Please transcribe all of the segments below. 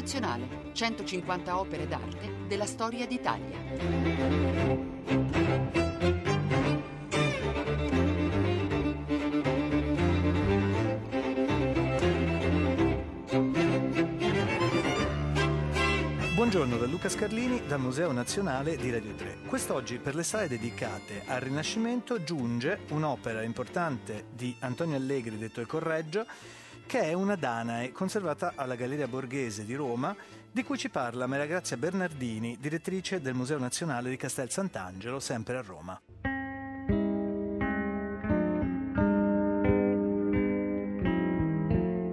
Nazionale, 150 opere d'arte della storia d'Italia. Buongiorno da Luca Scarlini dal Museo Nazionale di Radio 3. Quest'oggi per le sale dedicate al Rinascimento giunge un'opera importante di Antonio Allegri detto Il Correggio che è una Danae conservata alla Galleria Borghese di Roma, di cui ci parla Maria Grazia Bernardini, direttrice del Museo Nazionale di Castel Sant'Angelo, sempre a Roma.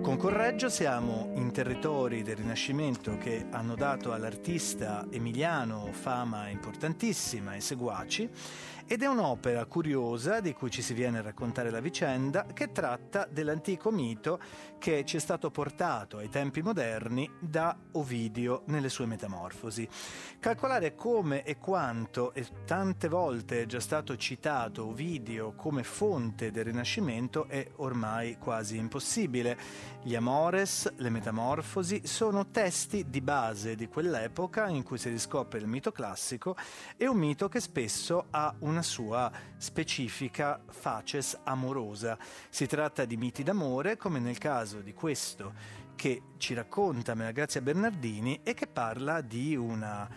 Con Correggio siamo in territori del Rinascimento che hanno dato all'artista emiliano fama importantissima e seguaci ed è un'opera curiosa di cui ci si viene a raccontare la vicenda che tratta dell'antico mito che ci è stato portato ai tempi moderni da Ovidio nelle sue metamorfosi. Calcolare come e quanto e tante volte è già stato citato Ovidio come fonte del Rinascimento è ormai quasi impossibile. Gli Amores, le Metamorfosi sono testi di base di quell'epoca in cui si riscopre il mito classico e un mito che spesso ha una una sua specifica faces amorosa. Si tratta di miti d'amore, come nel caso di questo che ci racconta Grazia Bernardini e che parla di una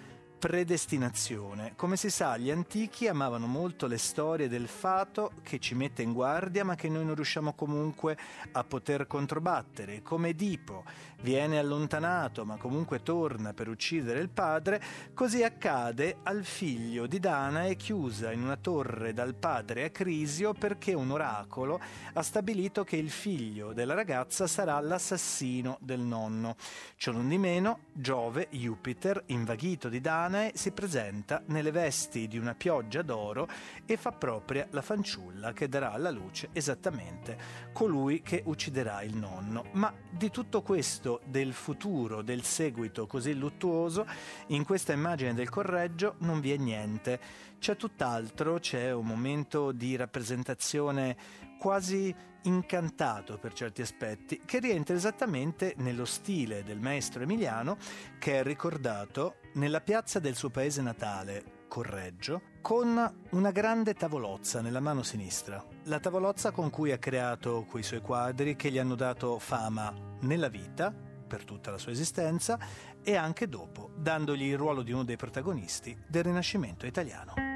predestinazione. Come si sa, gli antichi amavano molto le storie del fato che ci mette in guardia, ma che noi non riusciamo comunque a poter controbattere. Come Edipo viene allontanato, ma comunque torna per uccidere il padre, così accade al figlio di Danae chiusa in una torre dal padre Acrisio perché un oracolo ha stabilito che il figlio della ragazza sarà l'assassino del nonno. Ciò di meno, Giove, Jupiter, invaghito di Danae, Danae si presenta nelle vesti di una pioggia d'oro e fa propria la fanciulla che darà alla luce esattamente colui che ucciderà il nonno. Ma di tutto questo, del futuro, del seguito così luttuoso, in questa immagine del correggio non vi è niente. C'è tutt'altro, c'è un momento di rappresentazione quasi incantato per certi aspetti, che rientra esattamente nello stile del maestro emiliano che è ricordato nella piazza del suo paese natale, Correggio, con una grande tavolozza nella mano sinistra. La tavolozza con cui ha creato quei suoi quadri che gli hanno dato fama nella vita, per tutta la sua esistenza, e anche dopo, dandogli il ruolo di uno dei protagonisti del Rinascimento italiano.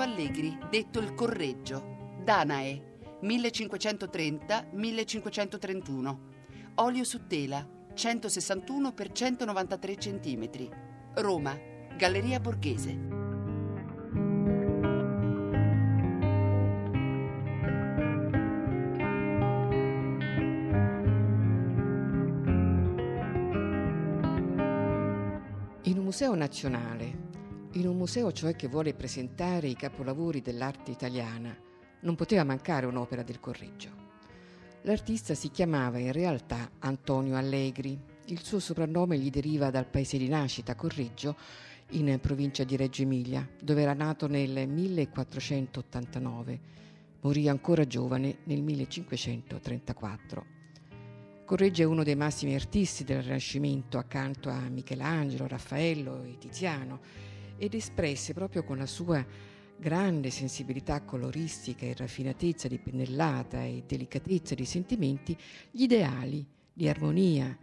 Allegri, detto il Correggio, Danae, 1530-1531. Olio su tela, 161 x 193 cm. Roma, Galleria Borghese. In museo nazionale in un museo cioè che vuole presentare i capolavori dell'arte italiana, non poteva mancare un'opera del Correggio. L'artista si chiamava in realtà Antonio Allegri. Il suo soprannome gli deriva dal paese di nascita, Correggio, in provincia di Reggio Emilia, dove era nato nel 1489. Morì ancora giovane nel 1534. Correggio è uno dei massimi artisti del Rinascimento accanto a Michelangelo, Raffaello e Tiziano ed espresse proprio con la sua grande sensibilità coloristica e raffinatezza di pennellata e delicatezza di sentimenti gli ideali di armonia,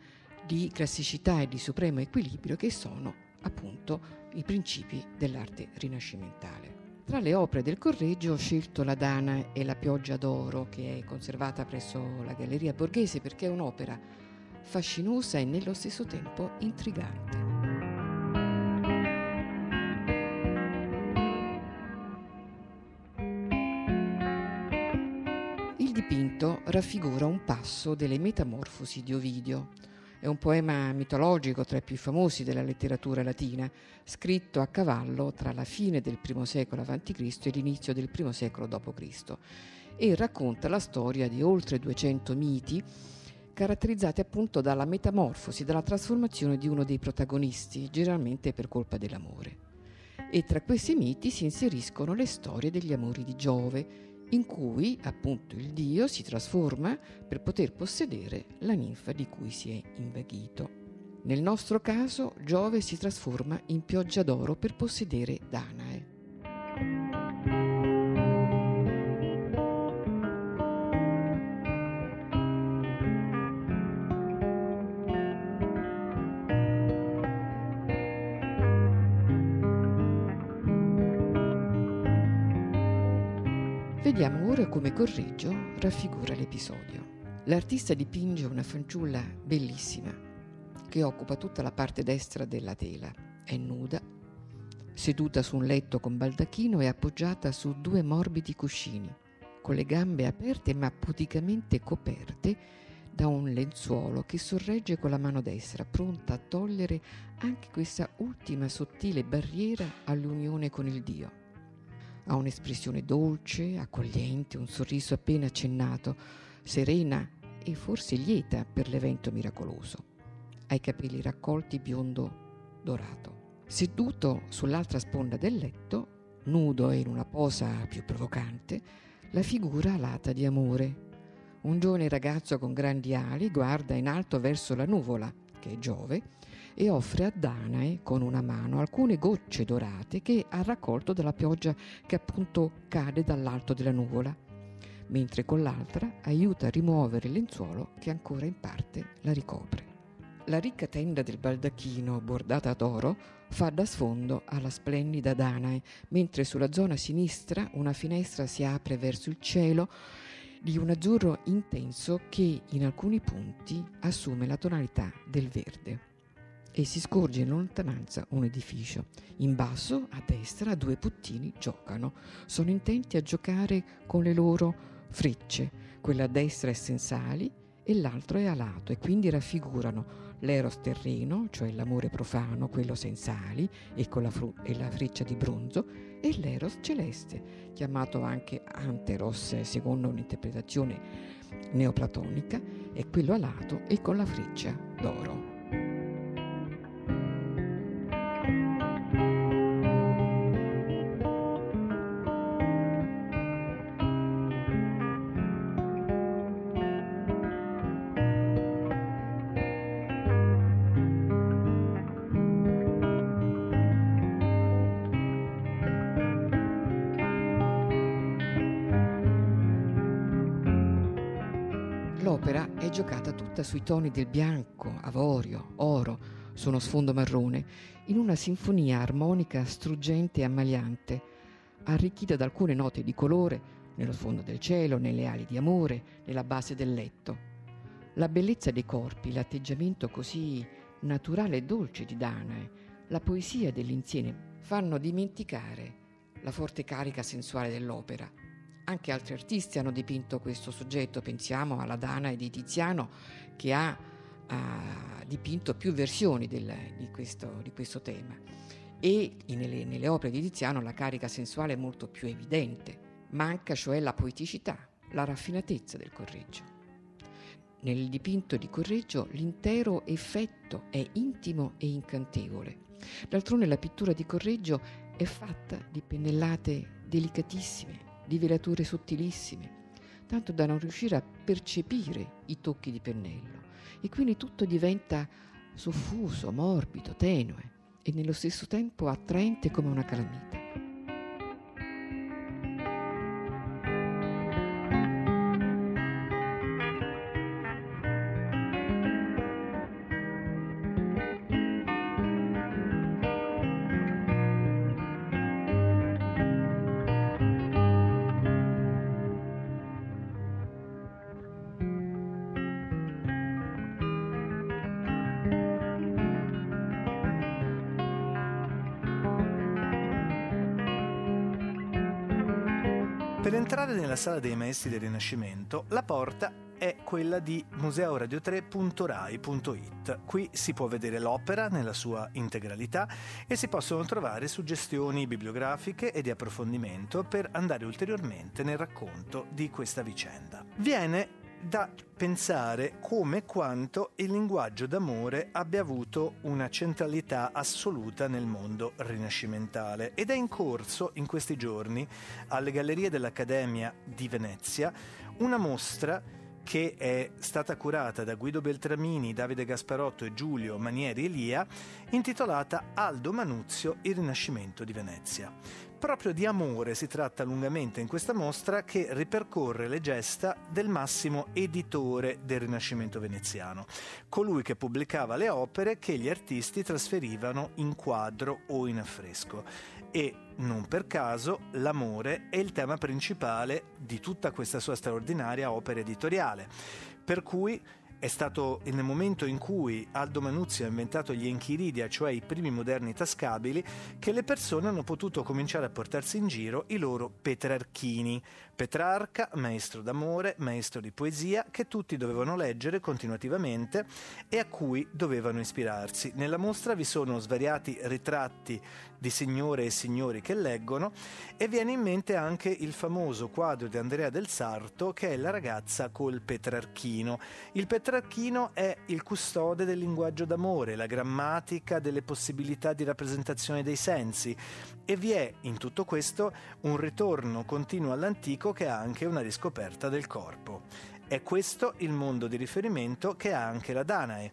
di classicità e di supremo equilibrio che sono appunto i principi dell'arte rinascimentale. Tra le opere del Correggio ho scelto La Dana e la pioggia d'oro che è conservata presso la Galleria Borghese perché è un'opera fascinosa e nello stesso tempo intrigante. Dipinto raffigura un passo delle Metamorfosi di Ovidio. È un poema mitologico tra i più famosi della letteratura latina, scritto a cavallo tra la fine del I secolo a.C. e l'inizio del I secolo d.C. e racconta la storia di oltre 200 miti caratterizzate appunto dalla metamorfosi, dalla trasformazione di uno dei protagonisti, generalmente per colpa dell'amore. E tra questi miti si inseriscono le storie degli amori di Giove, in cui appunto il dio si trasforma per poter possedere la ninfa di cui si è invaghito. Nel nostro caso Giove si trasforma in pioggia d'oro per possedere Danae. Correggio raffigura l'episodio. L'artista dipinge una fanciulla bellissima che occupa tutta la parte destra della tela. È nuda, seduta su un letto con baldacchino e appoggiata su due morbidi cuscini, con le gambe aperte ma puticamente coperte da un lenzuolo che sorregge con la mano destra, pronta a togliere anche questa ultima sottile barriera all'unione con il Dio. Ha un'espressione dolce, accogliente, un sorriso appena accennato, serena e forse lieta per l'evento miracoloso. Ha i capelli raccolti biondo dorato. Seduto sull'altra sponda del letto, nudo e in una posa più provocante, la figura alata di amore. Un giovane ragazzo con grandi ali guarda in alto verso la nuvola, che è Giove, e offre a Danae con una mano alcune gocce dorate che ha raccolto dalla pioggia che appunto cade dall'alto della nuvola, mentre con l'altra aiuta a rimuovere il lenzuolo che ancora in parte la ricopre. La ricca tenda del baldacchino bordata d'oro fa da sfondo alla splendida Danae, mentre sulla zona sinistra una finestra si apre verso il cielo di un azzurro intenso che in alcuni punti assume la tonalità del verde e si scorge in lontananza un edificio. In basso, a destra, due puttini giocano. Sono intenti a giocare con le loro frecce. Quella a destra è sensali e l'altro è alato e quindi raffigurano l'eros terreno, cioè l'amore profano, quello sensali e con la, fru- e la freccia di bronzo, e l'eros celeste, chiamato anche anteros secondo un'interpretazione neoplatonica, è quello alato e con la freccia d'oro. Giocata tutta sui toni del bianco, avorio, oro, su uno sfondo marrone, in una sinfonia armonica struggente e ammaliante, arricchita da alcune note di colore nello sfondo del cielo, nelle ali di amore, nella base del letto. La bellezza dei corpi, l'atteggiamento così naturale e dolce di Danae, la poesia dell'insieme fanno dimenticare la forte carica sensuale dell'opera anche altri artisti hanno dipinto questo soggetto, pensiamo alla Dana di Tiziano che ha, ha dipinto più versioni del, di, questo, di, questo, tema e nelle, nelle opere di Tiziano la carica sensuale è molto più evidente, manca cioè la poeticità, la raffinatezza del Correggio. Nel dipinto di Correggio l'intero effetto è intimo e incantevole. D'altronde la pittura di Correggio è fatta di pennellate delicatissime, di velature sottilissime, tanto da non riuscire a percepire i tocchi di pennello e quindi tutto diventa soffuso, morbido, tenue e nello stesso tempo attraente come una calamita. Sala dei maestri del Rinascimento, la porta è quella di museoradio3.rai.it. Qui si può vedere l'opera nella sua integralità e si possono trovare suggestioni bibliografiche e di approfondimento per andare ulteriormente nel racconto di questa vicenda. Viene da pensare come e quanto il linguaggio d'amore abbia avuto una centralità assoluta nel mondo rinascimentale ed è in corso in questi giorni alle gallerie dell'Accademia di Venezia una mostra che è stata curata da Guido Beltramini, Davide Gasparotto e Giulio Manieri Elia, intitolata Aldo Manuzio, il Rinascimento di Venezia. Proprio di amore si tratta lungamente in questa mostra che ripercorre le gesta del massimo editore del Rinascimento veneziano, colui che pubblicava le opere che gli artisti trasferivano in quadro o in affresco e non per caso l'amore è il tema principale di tutta questa sua straordinaria opera editoriale, per cui è stato nel momento in cui Aldo Manuzzi ha inventato gli enchiridia, cioè i primi moderni tascabili, che le persone hanno potuto cominciare a portarsi in giro i loro petrarchini. Petrarca, maestro d'amore, maestro di poesia, che tutti dovevano leggere continuativamente e a cui dovevano ispirarsi. Nella mostra vi sono svariati ritratti di signore e signori che leggono e viene in mente anche il famoso quadro di Andrea del Sarto che è La ragazza col Petrarchino. Il Petrarchino è il custode del linguaggio d'amore, la grammatica delle possibilità di rappresentazione dei sensi e vi è in tutto questo un ritorno continuo all'antico che ha anche una riscoperta del corpo. È questo il mondo di riferimento che ha anche la Danae.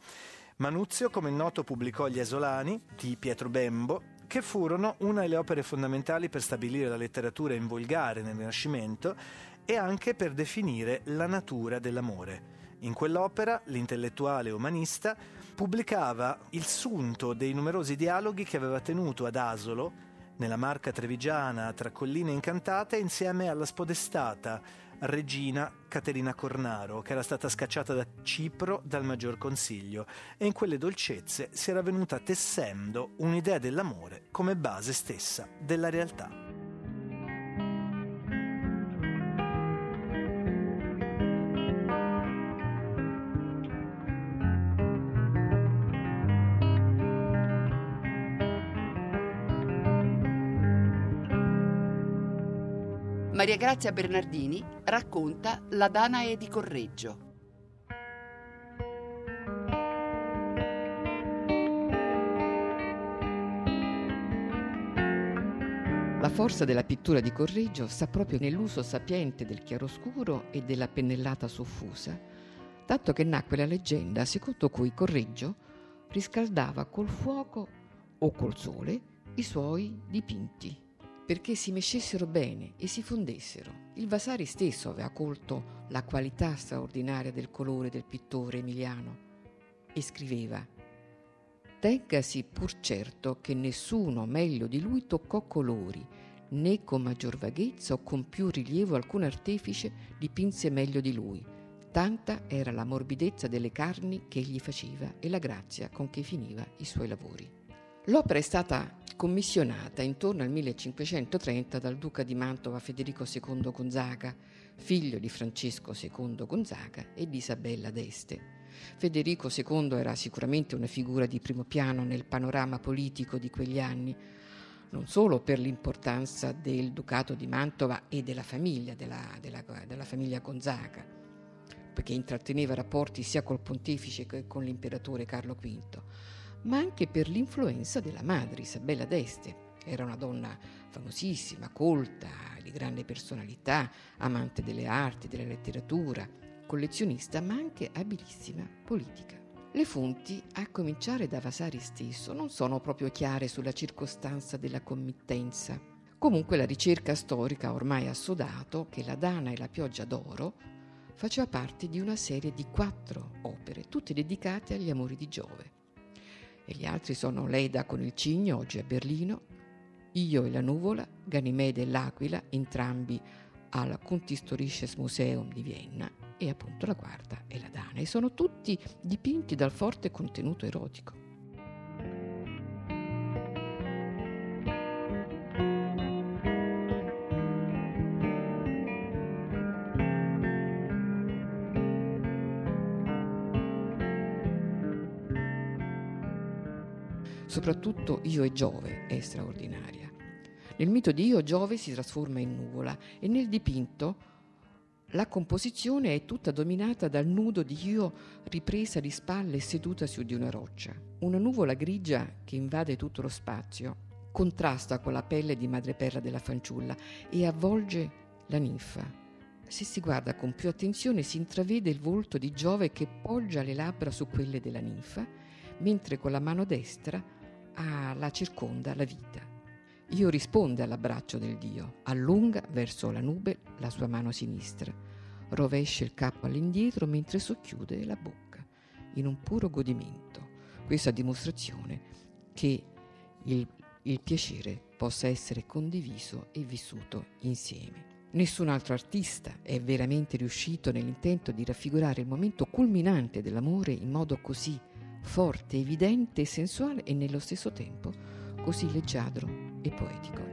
Manuzio, come noto, pubblicò Gli Esolani di Pietro Bembo, che furono una delle opere fondamentali per stabilire la letteratura in volgare nel Rinascimento e anche per definire la natura dell'amore. In quell'opera l'intellettuale umanista pubblicava il sunto dei numerosi dialoghi che aveva tenuto ad Asolo, nella Marca trevigiana tra colline incantate, insieme alla spodestata regina Caterina Cornaro, che era stata scacciata da Cipro dal Maggior Consiglio, e in quelle dolcezze si era venuta tessendo un'idea dell'amore come base stessa della realtà. Maria Grazia Bernardini racconta La Danae di Correggio. La forza della pittura di Correggio sta proprio nell'uso sapiente del chiaroscuro e della pennellata soffusa, tanto che nacque la leggenda secondo cui Correggio riscaldava col fuoco o col sole i suoi dipinti perché si mescessero bene e si fondessero. Il Vasari stesso aveva colto la qualità straordinaria del colore del pittore emiliano e scriveva Tengasi pur certo che nessuno meglio di lui toccò colori, né con maggior vaghezza o con più rilievo alcun artefice dipinse meglio di lui. Tanta era la morbidezza delle carni che egli faceva e la grazia con che finiva i suoi lavori. L'opera è stata commissionata intorno al 1530 dal duca di Mantova Federico II Gonzaga, figlio di Francesco II Gonzaga e di Isabella d'Este. Federico II era sicuramente una figura di primo piano nel panorama politico di quegli anni, non solo per l'importanza del Ducato di Mantova e della famiglia, della, della, della famiglia Gonzaga, perché intratteneva rapporti sia col pontefice che con l'imperatore Carlo V, ma anche per l'influenza della madre Isabella d'Este. Era una donna famosissima, colta, di grande personalità, amante delle arti, della letteratura, collezionista, ma anche abilissima politica. Le fonti, a cominciare da Vasari stesso, non sono proprio chiare sulla circostanza della committenza. Comunque la ricerca storica ha ormai assodato che La Dana e la pioggia d'oro faceva parte di una serie di quattro opere, tutte dedicate agli amori di Giove e gli altri sono Leda con il cigno, oggi a Berlino, Io e la nuvola, Ganimede e l'aquila, entrambi al Kunsthistorisches Museum di Vienna, e appunto la quarta è la Dana, e sono tutti dipinti dal forte contenuto erotico. Soprattutto Io e Giove è straordinaria. Nel mito di Io Giove si trasforma in nuvola e nel dipinto La composizione è tutta dominata dal nudo di Io ripresa di spalle e seduta su di una roccia. Una nuvola grigia che invade tutto lo spazio contrasta con la pelle di madreperla della fanciulla e avvolge la ninfa. Se si guarda con più attenzione si intravede il volto di Giove che poggia le labbra su quelle della ninfa, mentre con la mano destra ha la circonda la vita. Io risponde all'abbraccio del Dio, allunga verso la nube la sua mano sinistra, rovescia il capo all'indietro mentre socchiude la bocca, in un puro godimento. Questa dimostrazione che il, il piacere possa essere condiviso e vissuto insieme. Nessun altro artista è veramente riuscito nell'intento di raffigurare il momento culminante dell'amore in modo così forte, evidente sensuale e nello stesso tempo così leggiadro e poetico.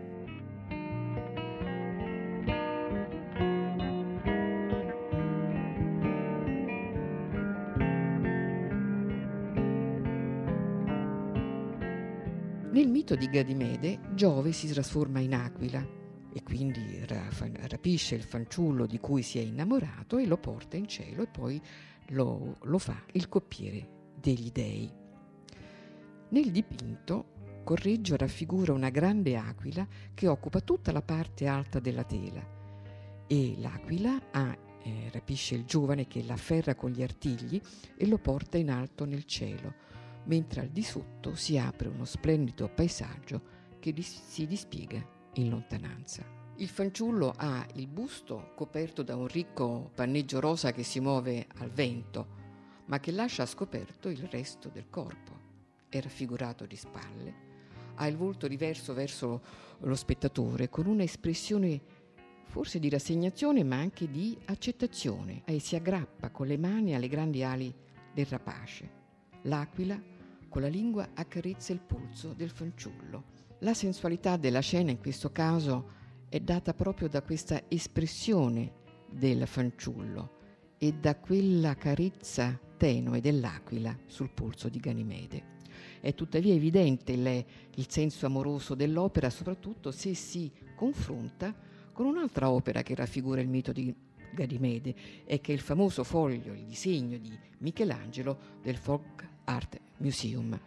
Nel mito di Gadimede, Giove si trasforma in aquila e quindi rapisce il fanciullo di cui si è innamorato e lo porta in cielo e poi lo, lo fa il coppiere degli dei. Nel dipinto Correggio raffigura una grande aquila che occupa tutta la parte alta della tela e l'aquila ha, eh, rapisce il giovane che l'afferra con gli artigli e lo porta in alto nel cielo, mentre al di sotto si apre uno splendido paesaggio che dis- si dispiega in lontananza. Il fanciullo ha il busto coperto da un ricco panneggio rosa che si muove al vento, ma che lascia scoperto il resto del corpo. È raffigurato di spalle ha il volto riverso verso lo spettatore con un'espressione forse di rassegnazione ma anche di accettazione e si aggrappa con le mani alle grandi ali del rapace. L'aquila con la lingua accarezza il polso del fanciullo. La sensualità della scena in questo caso è data proprio da questa espressione del fanciullo e da quella carezza tenue dell'aquila sul polso di Ganimede. È tuttavia evidente il, il senso amoroso dell'opera, soprattutto se si confronta con un'altra opera che raffigura il mito di Ganimede e che è il famoso foglio, il disegno di Michelangelo del Folk Art Museum,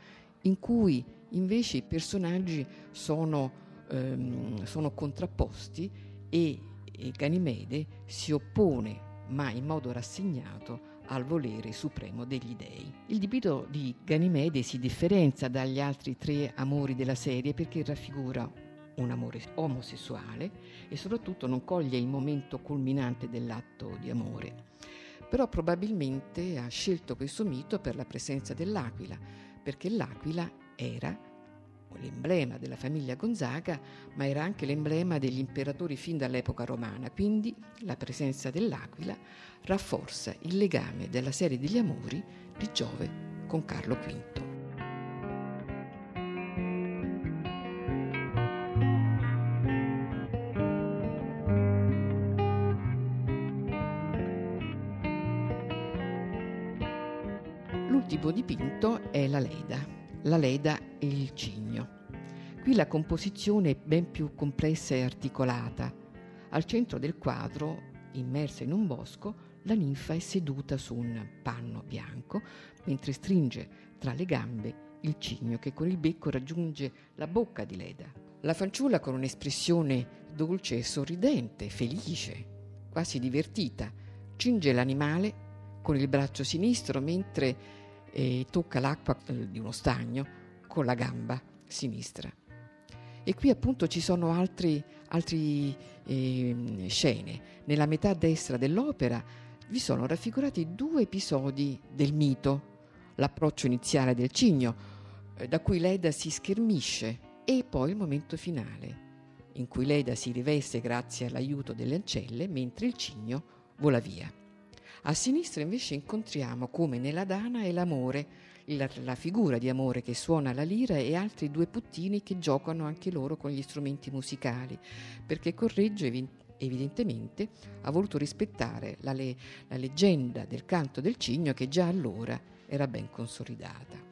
in cui invece i personaggi sono, ehm, sono contrapposti e, e Ganimede si oppone, ma in modo rassegnato, al volere supremo degli dei. Il dipinto di Ganimede si differenzia dagli altri tre amori della serie perché raffigura un amore omosessuale e soprattutto non coglie il momento culminante dell'atto di amore. Però probabilmente ha scelto questo mito per la presenza dell'aquila, perché l'aquila era l'emblema della famiglia Gonzaga, ma era anche l'emblema degli imperatori fin dall'epoca romana, quindi la presenza dell'aquila rafforza il legame della serie degli amori di Giove con Carlo V. L'ultimo dipinto è la Leda, la leda e il cigno. Qui la composizione è ben più complessa e articolata. Al centro del quadro, immersa in un bosco, la ninfa è seduta su un panno bianco mentre stringe tra le gambe il cigno che con il becco raggiunge la bocca di Leda. La fanciulla con un'espressione dolce e sorridente, felice, quasi divertita, cinge l'animale con il braccio sinistro mentre e tocca l'acqua eh, di uno stagno con la gamba sinistra. E qui appunto ci sono altre eh, scene. Nella metà destra dell'opera vi sono raffigurati due episodi del mito. L'approccio iniziale del cigno, eh, da cui Leda si schermisce, e poi il momento finale, in cui Leda si riveste grazie all'aiuto delle ancelle, mentre il cigno vola via. A sinistra invece incontriamo come nella Dana è l'amore, la, la, figura di amore che suona la lira e altri due puttini che giocano anche loro con gli strumenti musicali, perché Correggio evidentemente ha voluto rispettare la, le, la leggenda del canto del cigno che già allora era ben consolidata.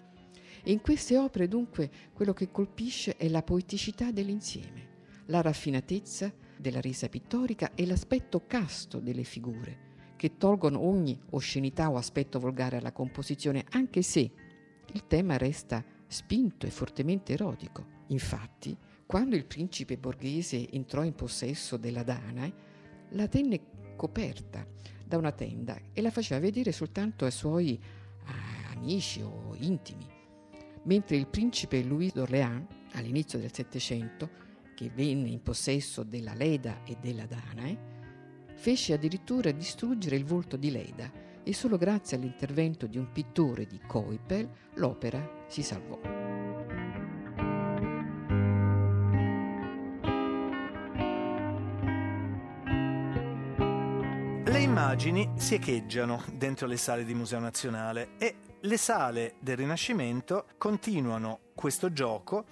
E in queste opere dunque quello che colpisce è la poeticità dell'insieme, la raffinatezza della resa pittorica è l'aspetto casto delle figure, che tolgono ogni oscenità o aspetto volgare alla composizione, anche se il tema resta spinto e fortemente erotico. Infatti, quando il principe borghese entrò in possesso della Danae, la tenne coperta da una tenda e la faceva vedere soltanto ai suoi amici o intimi, mentre il principe Louis d'Orléans, all'inizio del Settecento, che venne in possesso della Leda e della Danae, fece addirittura distruggere il volto di Leda e solo grazie all'intervento di un pittore di Coipel l'opera si salvò. Le immagini si echeggiano dentro le sale di Museo Nazionale e le sale del Rinascimento continuano questo gioco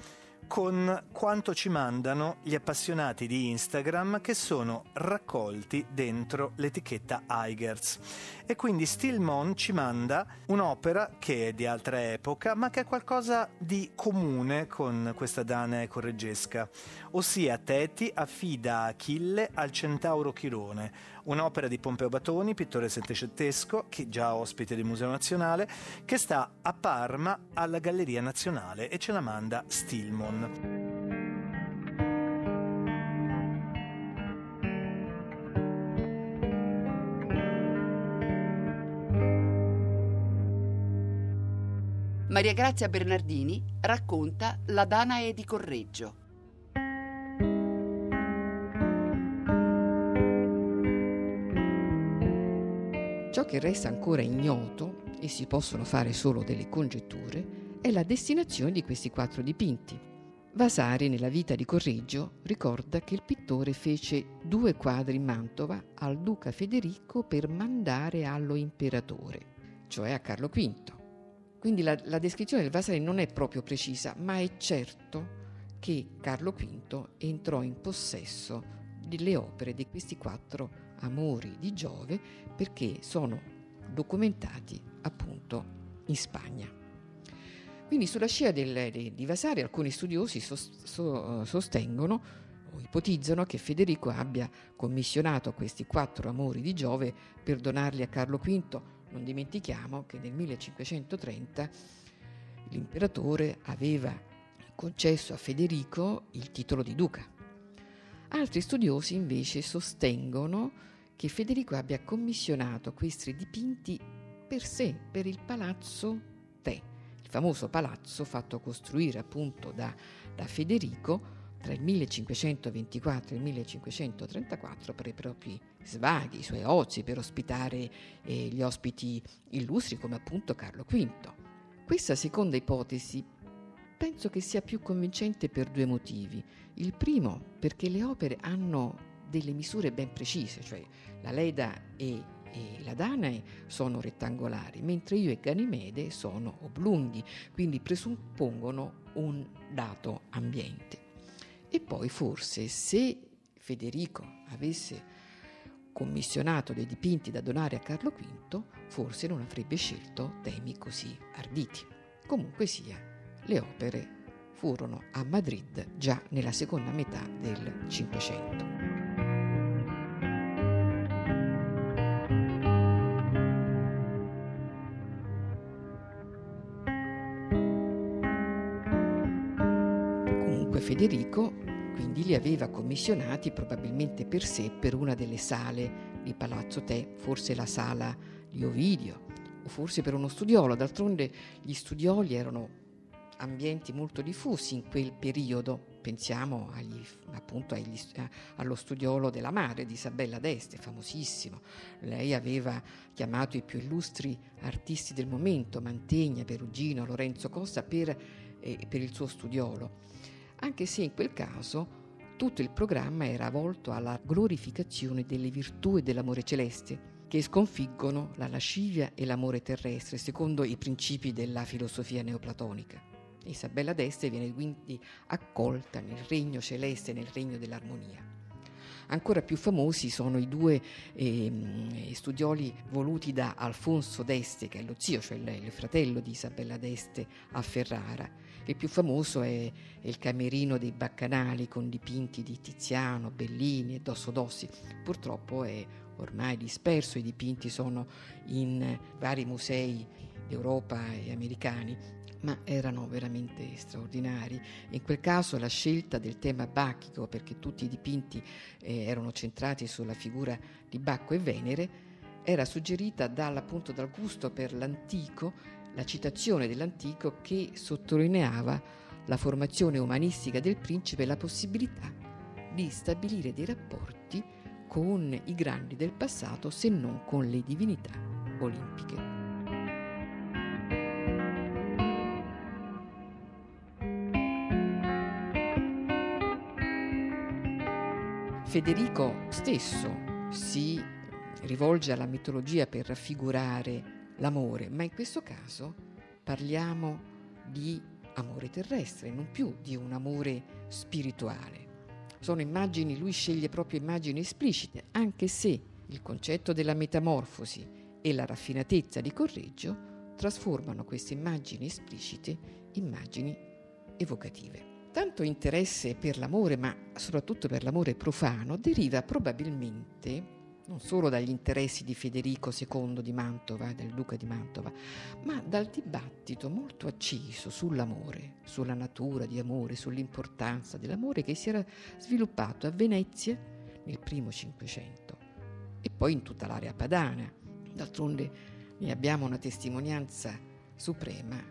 con quanto ci mandano gli appassionati di Instagram che sono raccolti dentro l'etichetta Eigers. E quindi Stillmon ci manda un'opera che è di altra epoca, ma che ha qualcosa di comune con questa Danae correggesca, ossia Teti affida Achille al centauro Chirone, un'opera di Pompeo Batoni, pittore settecentesco, che già ospite del Museo Nazionale, che sta a Parma alla Galleria Nazionale e ce la manda Stillmon. Maria Grazia Bernardini racconta La Danae di Correggio. Che resta ancora ignoto, e si possono fare solo delle congetture, è la destinazione di questi quattro dipinti. Vasari, nella vita di Correggio, ricorda che il pittore fece due quadri in Mantova al duca Federico per mandare allo imperatore, cioè a Carlo V. Quindi la, la descrizione del Vasari non è proprio precisa, ma è certo che Carlo V entrò in possesso delle opere di questi quattro amori di Giove perché sono documentati appunto in Spagna. Quindi sulla scia del, de, di Vasari alcuni studiosi sos, so, sostengono o ipotizzano che Federico abbia commissionato questi quattro amori di Giove per donarli a Carlo V non dimentichiamo che nel 1530 l'imperatore aveva concesso a Federico il titolo di duca. Altri studiosi invece sostengono che Federico abbia commissionato questi dipinti per sé, per il palazzo Te, il famoso palazzo fatto costruire appunto da, da Federico tra il 1524 e il 1534 per i propri svaghi, i suoi ozi, per ospitare eh, gli ospiti illustri come appunto Carlo V. Questa seconda ipotesi penso che sia più convincente per due motivi. Il primo perché le opere hanno delle misure ben precise, cioè la Leda e, e la Danae sono rettangolari, mentre io e Ganimede sono oblunghi, quindi presuppongono un dato ambiente. E poi forse se Federico avesse commissionato dei dipinti da donare a Carlo V, forse non avrebbe scelto temi così arditi. Comunque sia, le opere furono a Madrid già nella seconda metà del Cinquecento. Federico quindi li aveva commissionati probabilmente per sé per una delle sale di Palazzo Te, forse la sala di Ovidio o forse per uno studiolo. D'altronde gli studioli erano ambienti molto diffusi in quel periodo. Pensiamo agli, appunto agli, allo studiolo della madre di Isabella d'Este, famosissimo. Lei aveva chiamato i più illustri artisti del momento, Mantegna, Perugino, Lorenzo Costa, per, eh, per il suo studiolo anche se in quel caso tutto il programma era volto alla glorificazione delle virtù e dell'amore celeste, che sconfiggono la lascivia e l'amore terrestre, secondo i principi della filosofia neoplatonica. Isabella d'Este viene quindi accolta nel regno celeste, nel regno dell'armonia. Ancora più famosi sono i due eh, studioli voluti da Alfonso d'Este, che è lo zio, cioè il, fratello di Isabella d'Este a Ferrara. Il più famoso è, il Camerino dei Baccanali con dipinti di Tiziano, Bellini e Dosso Dossi. Purtroppo è ormai disperso, i dipinti sono in vari musei d'Europa e americani, ma erano veramente straordinari. In quel caso la scelta del tema bacchico, perché tutti i dipinti eh, erano centrati sulla figura di Bacco e Venere, era suggerita dal, appunto, dal gusto per l'antico, la citazione dell'antico che sottolineava la formazione umanistica del principe e la possibilità di stabilire dei rapporti con i grandi del passato se non con le divinità olimpiche. Federico stesso si rivolge alla mitologia per raffigurare l'amore, ma in questo caso parliamo di amore terrestre, non più di un amore spirituale. Sono immagini, lui sceglie proprio immagini esplicite, anche se il concetto della metamorfosi e la raffinatezza di Correggio trasformano queste immagini esplicite in immagini evocative. Tanto interesse per l'amore, ma soprattutto per l'amore profano, deriva probabilmente non solo dagli interessi di Federico II di Mantova, del duca di Mantova, ma dal dibattito molto acceso sull'amore, sulla natura di amore, sull'importanza dell'amore che si era sviluppato a Venezia nel primo Cinquecento e poi in tutta l'area padana. D'altronde ne abbiamo una testimonianza suprema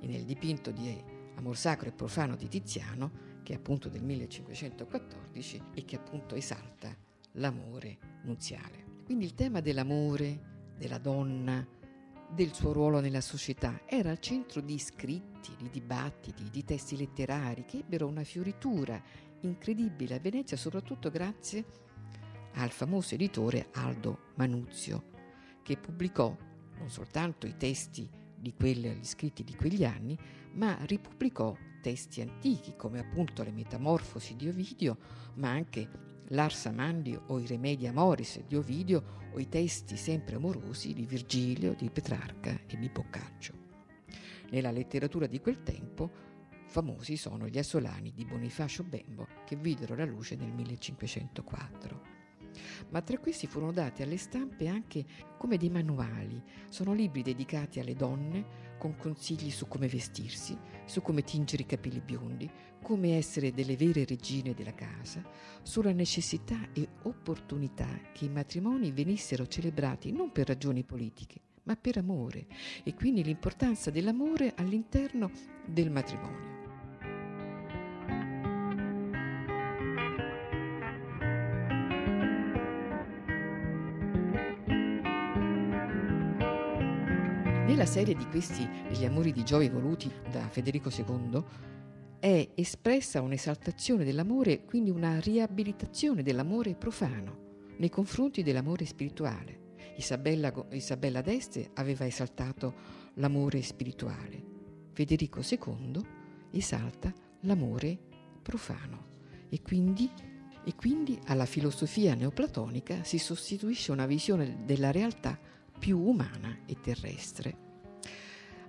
nel dipinto di Amor sacro e profano di Tiziano, che è appunto del 1514 e che appunto esalta l'amore nuziale. Quindi il tema dell'amore, della donna, del suo ruolo nella società era al centro di scritti, di dibattiti, di testi letterari che ebbero una fioritura incredibile a Venezia, soprattutto grazie al famoso editore Aldo Manuzio, che pubblicò non soltanto i testi di quelli, gli scritti di quegli anni, ma ripubblicò testi antichi come appunto le Metamorfosi di Ovidio, ma anche l'Ars Amandi o i Remedi Amoris di Ovidio o i testi sempre amorosi di Virgilio, di Petrarca e di Boccaccio. Nella letteratura di quel tempo famosi sono gli Assolani di Bonifacio Bembo che videro la luce nel 1504 ma tra questi furono dati alle stampe anche come dei manuali. Sono libri dedicati alle donne con consigli su come vestirsi, su come tingere i capelli biondi, come essere delle vere regine della casa, sulla necessità e opportunità che i matrimoni venissero celebrati non per ragioni politiche, ma per amore e quindi l'importanza dell'amore all'interno del matrimonio. Nella serie di questi Gli amori di Giove voluti da Federico II è espressa un'esaltazione dell'amore, quindi una riabilitazione dell'amore profano nei confronti dell'amore spirituale. Isabella, Isabella d'Este aveva esaltato l'amore spirituale, Federico II esalta l'amore profano e quindi, e quindi alla filosofia neoplatonica si sostituisce una visione della realtà più umana e terrestre.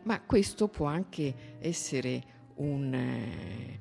Ma questo può anche essere un, eh,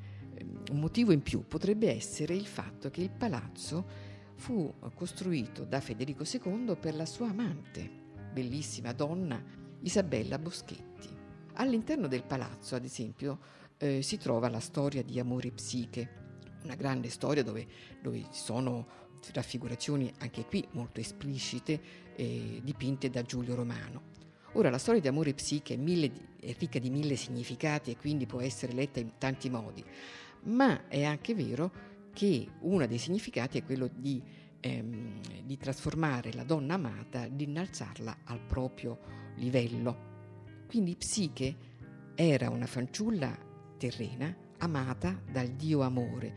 un motivo in più, potrebbe essere il fatto che il palazzo fu costruito da Federico II per la sua amante, bellissima donna Isabella Boschetti. All'interno del palazzo, ad esempio, eh, si trova la storia di Amore Psiche, una grande storia dove, dove sono raffigurazioni anche qui molto esplicite eh, dipinte da Giulio Romano. Ora la storia di amore psiche è, mille, è ricca di mille significati e quindi può essere letta in tanti modi, ma è anche vero che uno dei significati è quello di, ehm, di trasformare la donna amata, di innalzarla al proprio livello. Quindi Psiche era una fanciulla terrena amata dal dio amore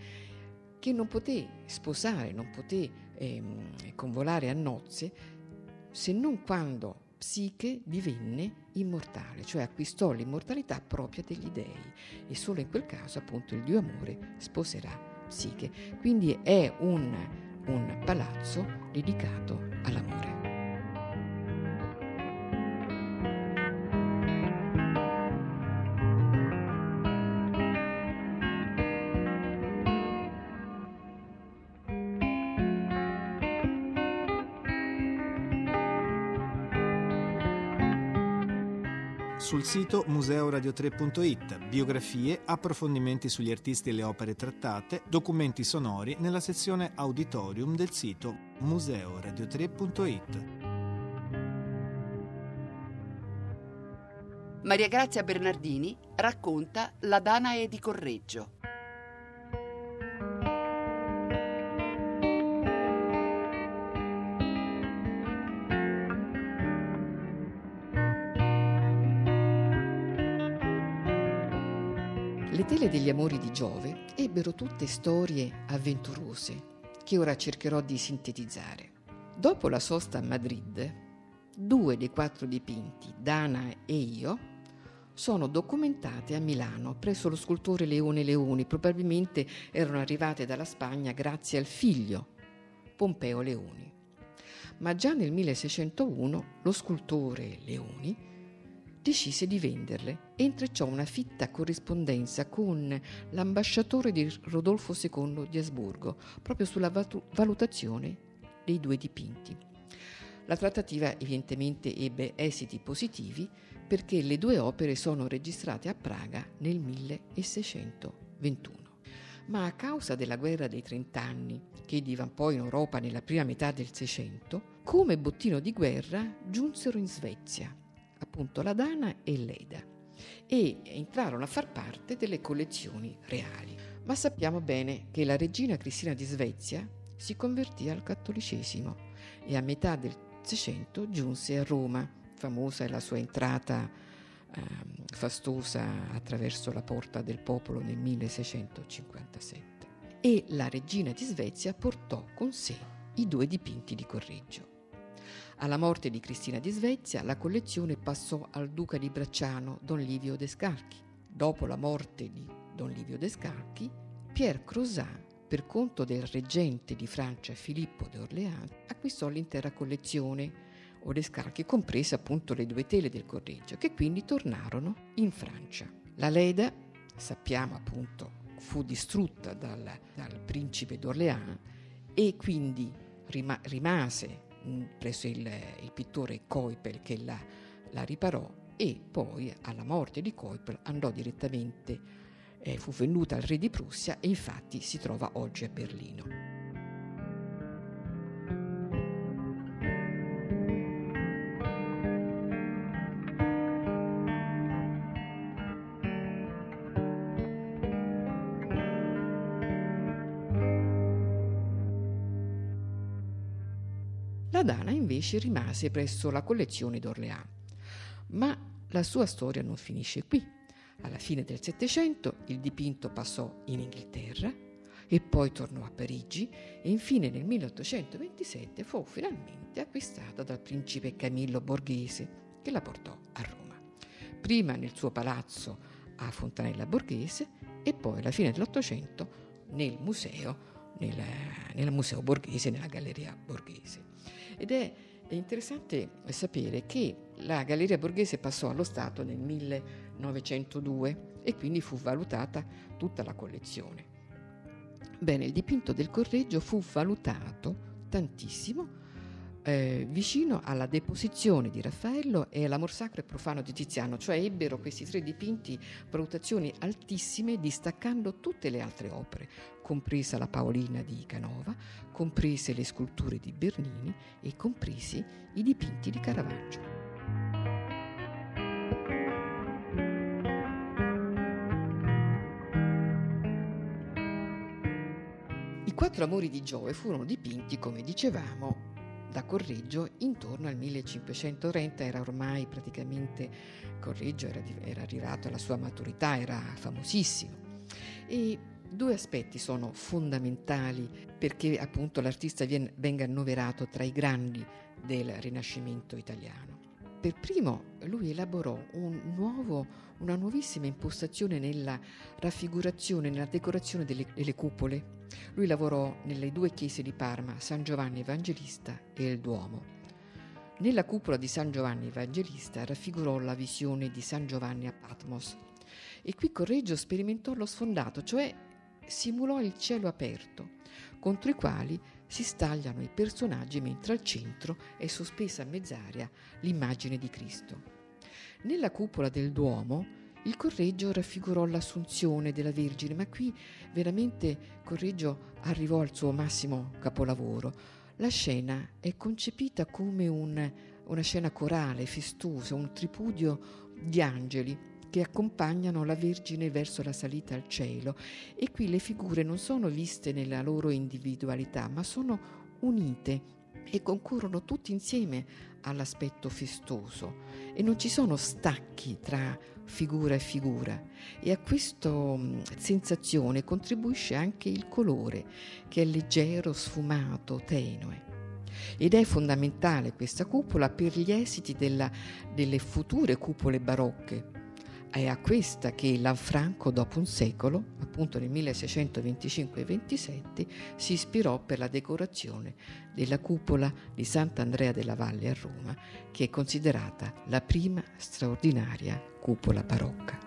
che non poté sposare, non poté ehm, convolare a nozze se non quando Psiche divenne immortale, cioè acquistò l'immortalità propria degli dei e solo in quel caso appunto il dio amore sposerà Psiche. Quindi è un, un palazzo dedicato all'amore. Sul sito museoradio3.it, biografie, approfondimenti sugli artisti e le opere trattate, documenti sonori nella sezione auditorium del sito museoradio3.it. Maria Grazia Bernardini racconta La Danae di Correggio. Le tele degli amori di Giove ebbero tutte storie avventurose che ora cercherò di sintetizzare. Dopo la sosta a Madrid, due dei quattro dipinti, Dana e io, sono documentate a Milano presso lo scultore Leone Leoni, probabilmente erano arrivate dalla Spagna grazie al figlio, Pompeo Leoni. Ma già nel 1601 lo scultore Leoni decise di venderle e intrecciò una fitta corrispondenza con l'ambasciatore di Rodolfo II di Asburgo proprio sulla valutazione dei due dipinti. La trattativa evidentemente ebbe esiti positivi perché le due opere sono registrate a Praga nel 1621. Ma a causa della guerra dei trent'anni, che divampò in Europa nella prima metà del Seicento, come bottino di guerra giunsero in Svezia appunto la Dana e l'Eda e entrarono a far parte delle collezioni reali. Ma sappiamo bene che la regina Cristina di Svezia si convertì al cattolicesimo e a metà del Seicento giunse a Roma. Famosa è la sua entrata eh, fastosa attraverso la porta del popolo nel 1657. E la regina di Svezia portò con sé i due dipinti di Correggio. Alla morte di Cristina di Svezia la collezione passò al duca di Bracciano, Don Livio Descalchi. Dopo la morte di Don Livio Descalchi, Pierre Crozat, per conto del reggente di Francia Filippo d'Orléans, acquistò l'intera collezione o Descalchi, comprese appunto le due tele del Correggio, che quindi tornarono in Francia. La Leda, sappiamo appunto, fu distrutta dal, dal principe d'Orléans e quindi rima, rimase presso il, il pittore Coipel che la, la, riparò e poi alla morte di Coipel andò direttamente, eh, fu venduta al re di Prussia e infatti si trova oggi a Berlino. Invece rimase presso la collezione d'Orléans. Ma la sua storia non finisce qui. Alla fine del Settecento il dipinto passò in Inghilterra e poi tornò a Parigi e infine nel 1827 fu finalmente acquistata dal principe Camillo Borghese che la portò a Roma. Prima nel suo palazzo a Fontanella Borghese e poi alla fine dell'Ottocento nel museo, nel, nel museo Borghese, nella Galleria Borghese. Ed è, è interessante sapere che la Galleria Borghese passò allo Stato nel 1902 e quindi fu valutata tutta la collezione. Bene, il dipinto del Correggio fu valutato tantissimo eh, vicino alla deposizione di Raffaello e all'amor sacro e profano di Tiziano, cioè ebbero questi tre dipinti valutazioni altissime distaccando tutte le altre opere, compresa la Paolina di Canova, comprese le sculture di Bernini e compresi i dipinti di Caravaggio. I quattro amori di Giove furono dipinti, come dicevamo, da Correggio intorno al 1530 era ormai praticamente Correggio era, era arrivato alla sua maturità, era famosissimo. E due aspetti sono fondamentali perché appunto l'artista venga annoverato tra i grandi del Rinascimento italiano. Per primo lui elaborò un nuovo, una nuovissima impostazione nella raffigurazione, nella decorazione delle, delle cupole. Lui lavorò nelle due chiese di Parma, San Giovanni Evangelista e il Duomo. Nella cupola di San Giovanni Evangelista raffigurò la visione di San Giovanni a Patmos e qui Correggio sperimentò lo sfondato, cioè simulò il cielo aperto, contro i quali si stagliano i personaggi mentre al centro è sospesa a mezz'aria l'immagine di Cristo. Nella cupola del Duomo il Correggio raffigurò l'assunzione della Vergine, ma qui veramente Correggio arrivò al suo massimo capolavoro. La scena è concepita come un, una scena corale, festosa, un tripudio di angeli che accompagnano la Vergine verso la salita al cielo. E qui le figure non sono viste nella loro individualità, ma sono unite e concorrono tutti insieme all'aspetto festoso. E non ci sono stacchi tra figura e figura. E a questa mm, sensazione contribuisce anche il colore che è leggero, sfumato, tenue. Ed è fondamentale questa cupola per gli esiti della, delle future cupole barocche, è a questa che Lanfranco, dopo un secolo, appunto nel 1625-27, si ispirò per la decorazione della cupola di Sant'Andrea della Valle a Roma, che è considerata la prima straordinaria cupola barocca.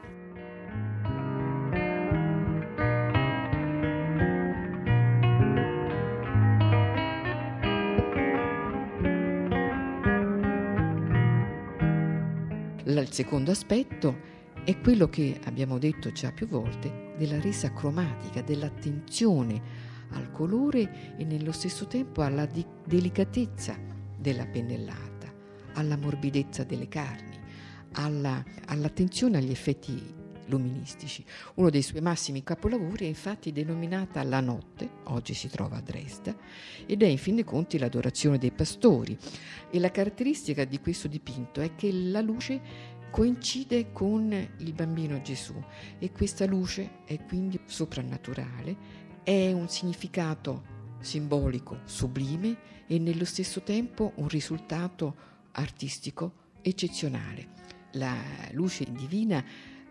Il secondo aspetto è quello che abbiamo detto già più volte della resa cromatica, dell'attenzione al colore e nello stesso tempo alla di- delicatezza della pennellata, alla morbidezza delle carni, alla, all'attenzione agli effetti luministici. Uno dei suoi massimi capolavori è infatti denominata La notte, oggi si trova a Dresda, ed è in fin dei conti l'adorazione dei pastori. E la caratteristica di questo dipinto è che la luce coincide con il bambino Gesù e questa luce è quindi soprannaturale, è un significato simbolico sublime e nello stesso tempo un risultato artistico eccezionale. La luce divina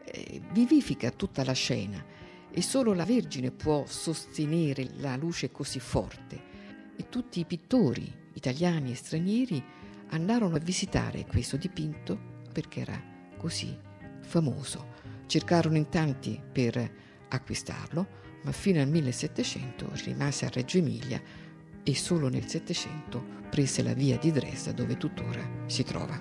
eh, vivifica tutta la scena e solo la Vergine può sostenere la luce così forte e tutti i pittori italiani e stranieri andarono a visitare questo dipinto perché era così famoso. Cercarono in tanti per acquistarlo, ma fino al 1700 rimase a Reggio Emilia e solo nel 700 prese la via di Dresda dove tuttora si trova.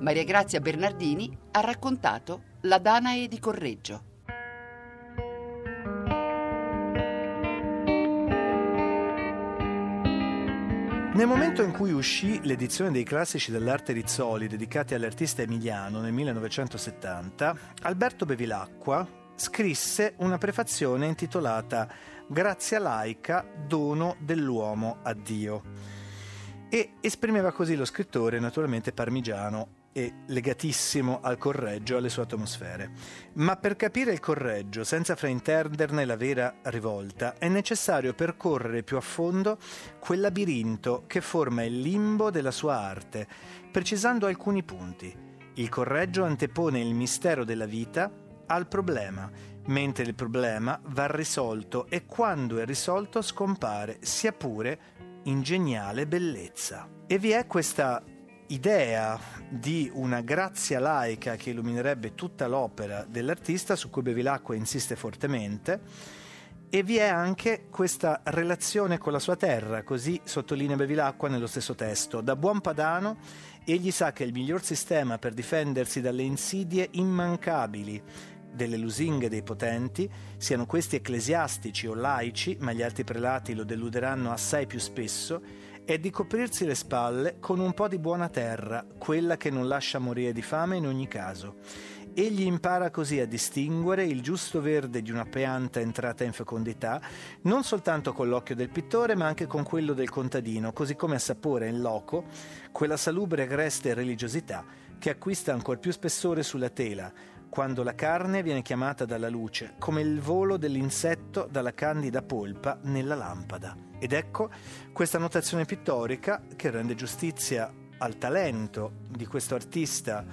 Maria Grazia Bernardini ha raccontato La Danae di Correggio. Nel momento in cui uscì l'edizione dei classici dell'arte Rizzoli dedicati all'artista emiliano nel 1970, Alberto Bevilacqua scrisse una prefazione intitolata Grazia laica, dono dell'uomo a Dio. E esprimeva così lo scrittore, naturalmente parmigiano e legatissimo al Correggio e alle sue atmosfere. Ma per capire il Correggio, senza fraintenderne la vera rivolta, è necessario percorrere più a fondo quel labirinto che forma il limbo della sua arte, precisando alcuni punti. Il Correggio antepone il mistero della vita al problema, mentre il problema va risolto e quando è risolto scompare, sia pure in geniale bellezza. E vi è questa idea di una grazia laica che illuminerebbe tutta l'opera dell'artista, su cui Bevilacqua insiste fortemente, e vi è anche questa relazione con la sua terra, così sottolinea Bevilacqua nello stesso testo. Da buon padano, egli sa che il miglior sistema per difendersi dalle insidie immancabili delle lusinghe dei potenti, siano questi ecclesiastici o laici, ma gli altri prelati lo deluderanno assai più spesso, è di coprirsi le spalle con un po' di buona terra, quella che non lascia morire di fame in ogni caso. Egli impara così a distinguere il giusto verde di una pianta entrata in fecondità, non soltanto con l'occhio del pittore, ma anche con quello del contadino, così come assapora in loco quella salubre agreste religiosità che acquista ancor più spessore sulla tela, quando la carne viene chiamata dalla luce, come il volo dell'insetto dalla candida polpa nella lampada. Ed ecco questa notazione pittorica che rende giustizia al talento di questo artista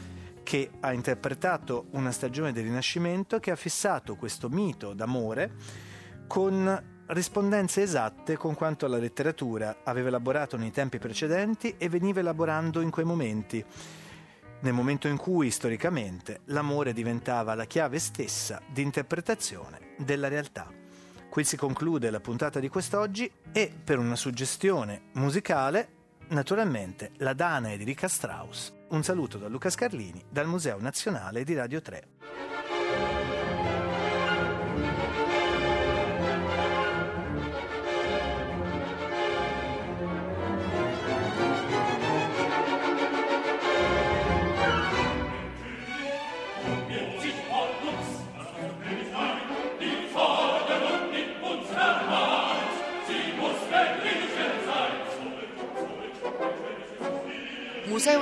che ha interpretato una stagione del Rinascimento che ha fissato questo mito d'amore con rispondenze esatte con quanto la letteratura aveva elaborato nei tempi precedenti e veniva elaborando in quei momenti, nel momento in cui storicamente l'amore diventava la chiave stessa di interpretazione della realtà. Qui si conclude la puntata di quest'oggi e per una suggestione musicale, naturalmente la Danae di Rika Strauss. Un saluto da Luca Scarlini dal Museo Nazionale di Radio 3.